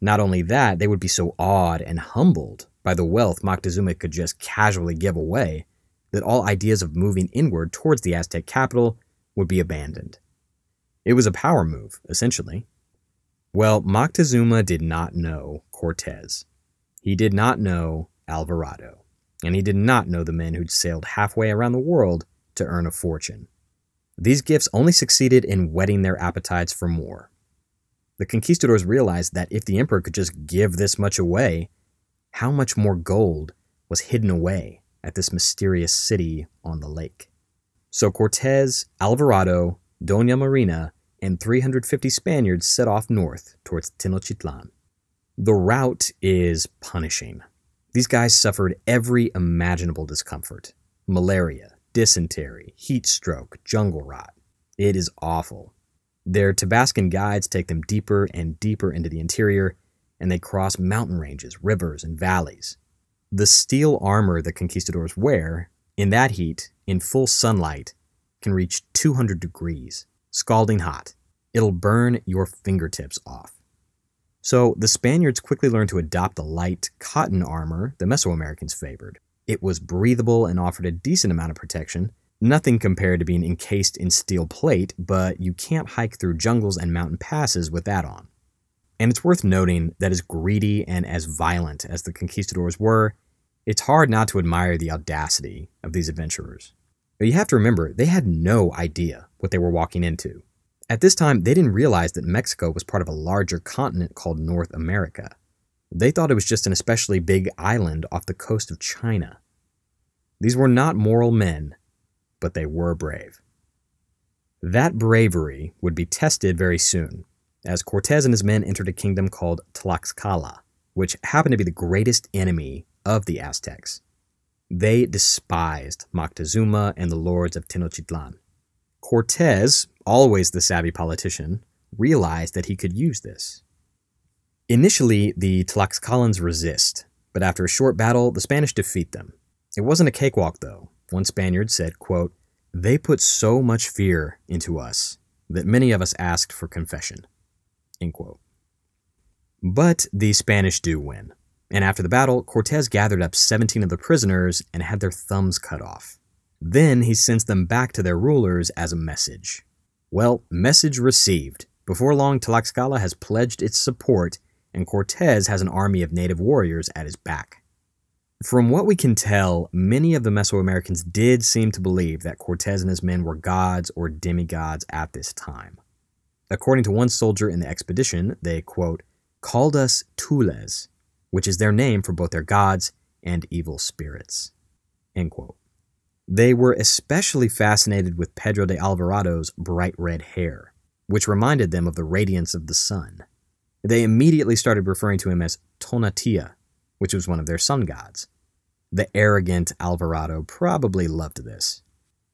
Not only that, they would be so awed and humbled by the wealth Moctezuma could just casually give away that all ideas of moving inward towards the Aztec capital would be abandoned. It was a power move, essentially. Well, Moctezuma did not know Cortez. He did not know Alvarado. And he did not know the men who'd sailed halfway around the world to earn a fortune. These gifts only succeeded in whetting their appetites for more. The conquistadors realized that if the emperor could just give this much away, how much more gold was hidden away at this mysterious city on the lake. So Cortez, Alvarado, Dona Marina, and 350 Spaniards set off north towards Tenochtitlan. The route is punishing. These guys suffered every imaginable discomfort malaria, dysentery, heat stroke, jungle rot. It is awful. Their Tabascan guides take them deeper and deeper into the interior, and they cross mountain ranges, rivers, and valleys. The steel armor the conquistadors wear, in that heat, in full sunlight, can reach 200 degrees, scalding hot. It'll burn your fingertips off. So the Spaniards quickly learned to adopt the light cotton armor the Mesoamericans favored. It was breathable and offered a decent amount of protection. Nothing compared to being encased in steel plate, but you can't hike through jungles and mountain passes with that on. And it's worth noting that as greedy and as violent as the conquistadors were, It's hard not to admire the audacity of these adventurers. But you have to remember, they had no idea what they were walking into. At this time, they didn't realize that Mexico was part of a larger continent called North America. They thought it was just an especially big island off the coast of China. These were not moral men, but they were brave. That bravery would be tested very soon, as Cortez and his men entered a kingdom called Tlaxcala, which happened to be the greatest enemy of the Aztecs. They despised Moctezuma and the lords of Tenochtitlan. Cortez, always the savvy politician, realized that he could use this. Initially, the Tlaxcalans resist, but after a short battle, the Spanish defeat them. It wasn't a cakewalk, though. One Spaniard said, quote, They put so much fear into us that many of us asked for confession. End quote. But the Spanish do win. And after the battle, Cortez gathered up 17 of the prisoners and had their thumbs cut off. Then he sends them back to their rulers as a message. Well, message received. Before long, Tlaxcala has pledged its support, and Cortez has an army of native warriors at his back. From what we can tell, many of the Mesoamericans did seem to believe that Cortez and his men were gods or demigods at this time. According to one soldier in the expedition, they, quote, called us Tules, which is their name for both their gods and evil spirits. They were especially fascinated with Pedro de Alvarado's bright red hair, which reminded them of the radiance of the sun. They immediately started referring to him as Tonatiuh, which was one of their sun gods. The arrogant Alvarado probably loved this.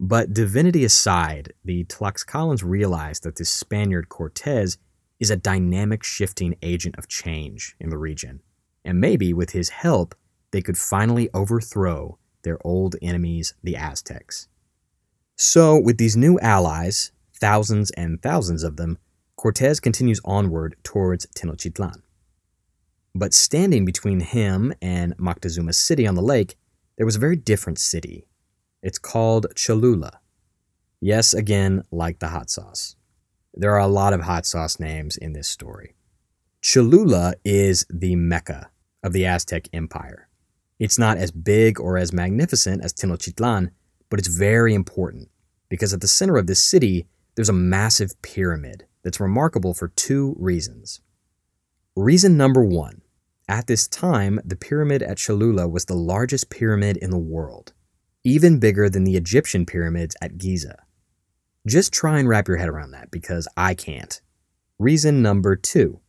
But divinity aside, the Tlaxcalans realized that this Spaniard Cortez is a dynamic shifting agent of change in the region and maybe with his help, they could finally overthrow their old enemies, the Aztecs. So, with these new allies, thousands and thousands of them, Cortez continues onward towards Tenochtitlan. But standing between him and Moctezuma's City on the lake, there was a very different city. It's called Cholula. Yes, again, like the hot sauce. There are a lot of hot sauce names in this story. Cholula is the Mecca of the Aztec Empire. It's not as big or as magnificent as Tenochtitlan, but it's very important because at the center of this city, there's a massive pyramid that's remarkable for two reasons. Reason number one at this time, the pyramid at Cholula was the largest pyramid in the world, even bigger than the Egyptian pyramids at Giza. Just try and wrap your head around that because I can't. Reason number two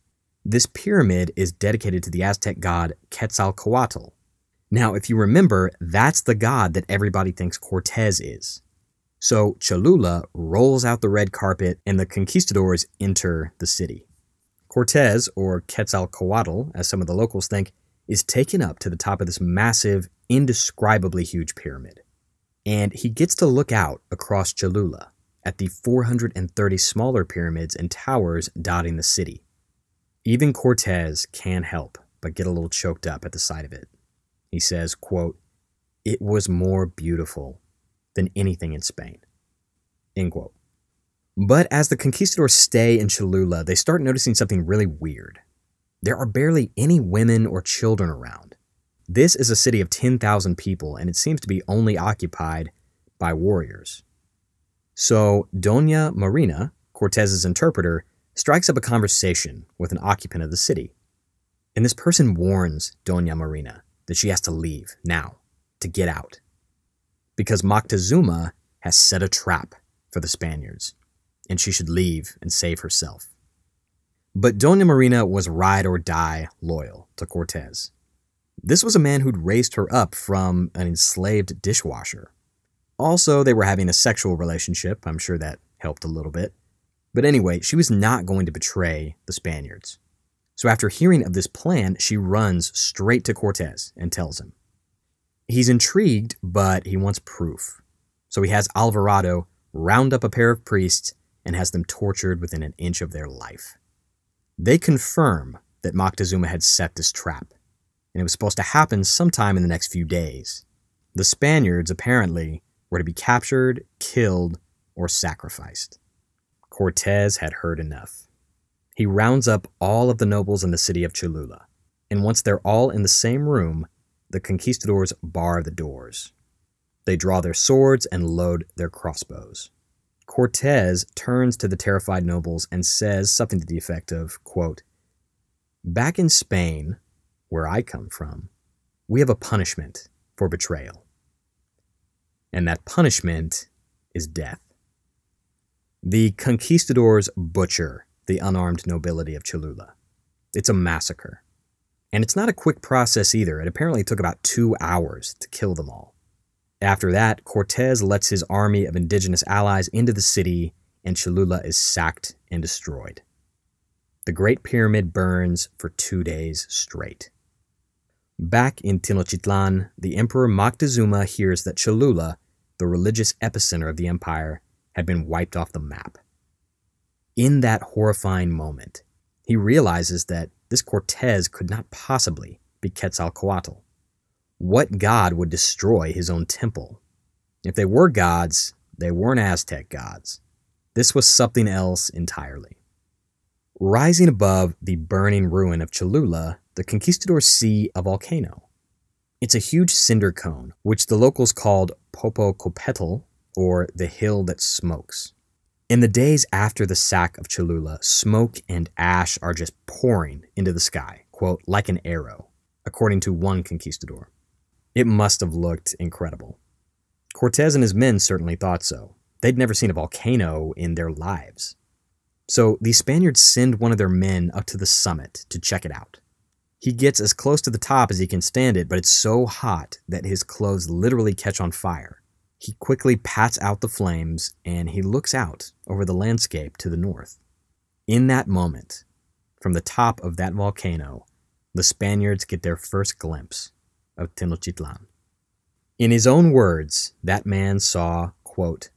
this pyramid is dedicated to the Aztec god Quetzalcoatl. Now, if you remember, that's the god that everybody thinks Cortez is. So Cholula rolls out the red carpet and the conquistadors enter the city. Cortez, or Quetzalcoatl, as some of the locals think, is taken up to the top of this massive, indescribably huge pyramid. And he gets to look out across Cholula at the 430 smaller pyramids and towers dotting the city. Even Cortez can't help but get a little choked up at the sight of it. He says, quote, It was more beautiful than anything in Spain. End quote. But as the conquistadors stay in Cholula, they start noticing something really weird. There are barely any women or children around. This is a city of 10,000 people, and it seems to be only occupied by warriors. So, Dona Marina, Cortez's interpreter, strikes up a conversation with an occupant of the city. And this person warns Dona Marina that she has to leave now, to get out. Because Moctezuma has set a trap for the Spaniards, and she should leave and save herself. But Dona Marina was ride or die loyal to Cortez. This was a man who'd raised her up from an enslaved dishwasher. Also, they were having a sexual relationship. I'm sure that helped a little bit. But anyway, she was not going to betray the Spaniards. So after hearing of this plan, she runs straight to Cortez and tells him. He's intrigued, but he wants proof. So he has Alvarado round up a pair of priests and has them tortured within an inch of their life. They confirm that Moctezuma had set this trap, and it was supposed to happen sometime in the next few days. The Spaniards, apparently, were to be captured, killed, or sacrificed. Cortez had heard enough. He rounds up all of the nobles in the city of Cholula, and once they're all in the same room, the conquistadors bar the doors. They draw their swords and load their crossbows. Cortez turns to the terrified nobles and says something to the effect of, quote, Back in Spain, where I come from, we have a punishment for betrayal. And that punishment is death. The conquistadors butcher the unarmed nobility of Cholula. It's a massacre. And it's not a quick process either. It apparently took about two hours to kill them all. After that, Cortez lets his army of indigenous allies into the city, and Cholula is sacked and destroyed. The Great Pyramid burns for two days straight. Back in Tenochtitlan, the Emperor Moctezuma hears that Cholula, the religious epicenter of the empire, had been wiped off the map. In that horrifying moment, he realizes that this Cortez could not possibly be Quetzalcoatl. What god would destroy his own temple? If they were gods, they weren't Aztec gods. This was something else entirely. Rising above the burning ruin of Cholula, the conquistadors see a volcano. It's a huge cinder cone, which the locals called Popocatépetl, or the hill that smokes. In the days after the sack of Cholula, smoke and ash are just pouring into the sky, quote, like an arrow, according to one conquistador. It must have looked incredible. Cortez and his men certainly thought so. They'd never seen a volcano in their lives. So the Spaniards send one of their men up to the summit to check it out. He gets as close to the top as he can stand it, but it's so hot that his clothes literally catch on fire. He quickly pats out the flames and he looks out over the landscape to the north. In that moment, from the top of that volcano, the Spaniards get their first glimpse of Tenochtitlan. In his own words, that man saw, quote,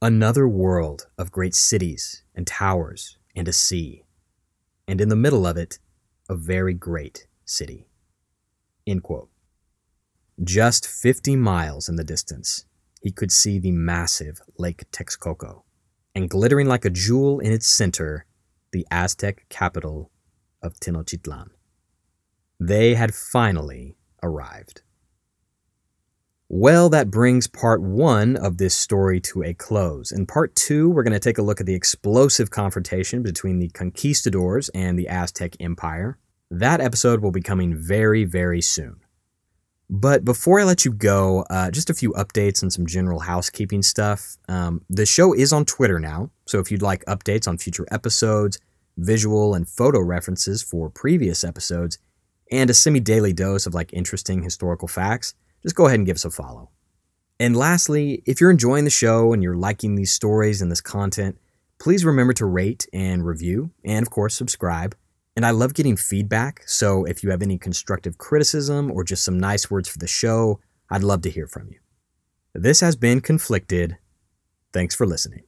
another world of great cities and towers and a sea, and in the middle of it, a very great city. Just 50 miles in the distance, he could see the massive Lake Texcoco, and glittering like a jewel in its center, the Aztec capital of Tenochtitlan. They had finally arrived. Well, that brings part one of this story to a close. In part two, we're going to take a look at the explosive confrontation between the conquistadors and the Aztec Empire. That episode will be coming very, very soon. But before I let you go, uh, just a few updates and some general housekeeping stuff. Um, the show is on Twitter now, so if you'd like updates on future episodes, visual and photo references for previous episodes, and a semi daily dose of like interesting historical facts, just go ahead and give us a follow. And lastly, if you're enjoying the show and you're liking these stories and this content, please remember to rate and review, and of course, subscribe. And I love getting feedback, so if you have any constructive criticism or just some nice words for the show, I'd love to hear from you. This has been Conflicted. Thanks for listening.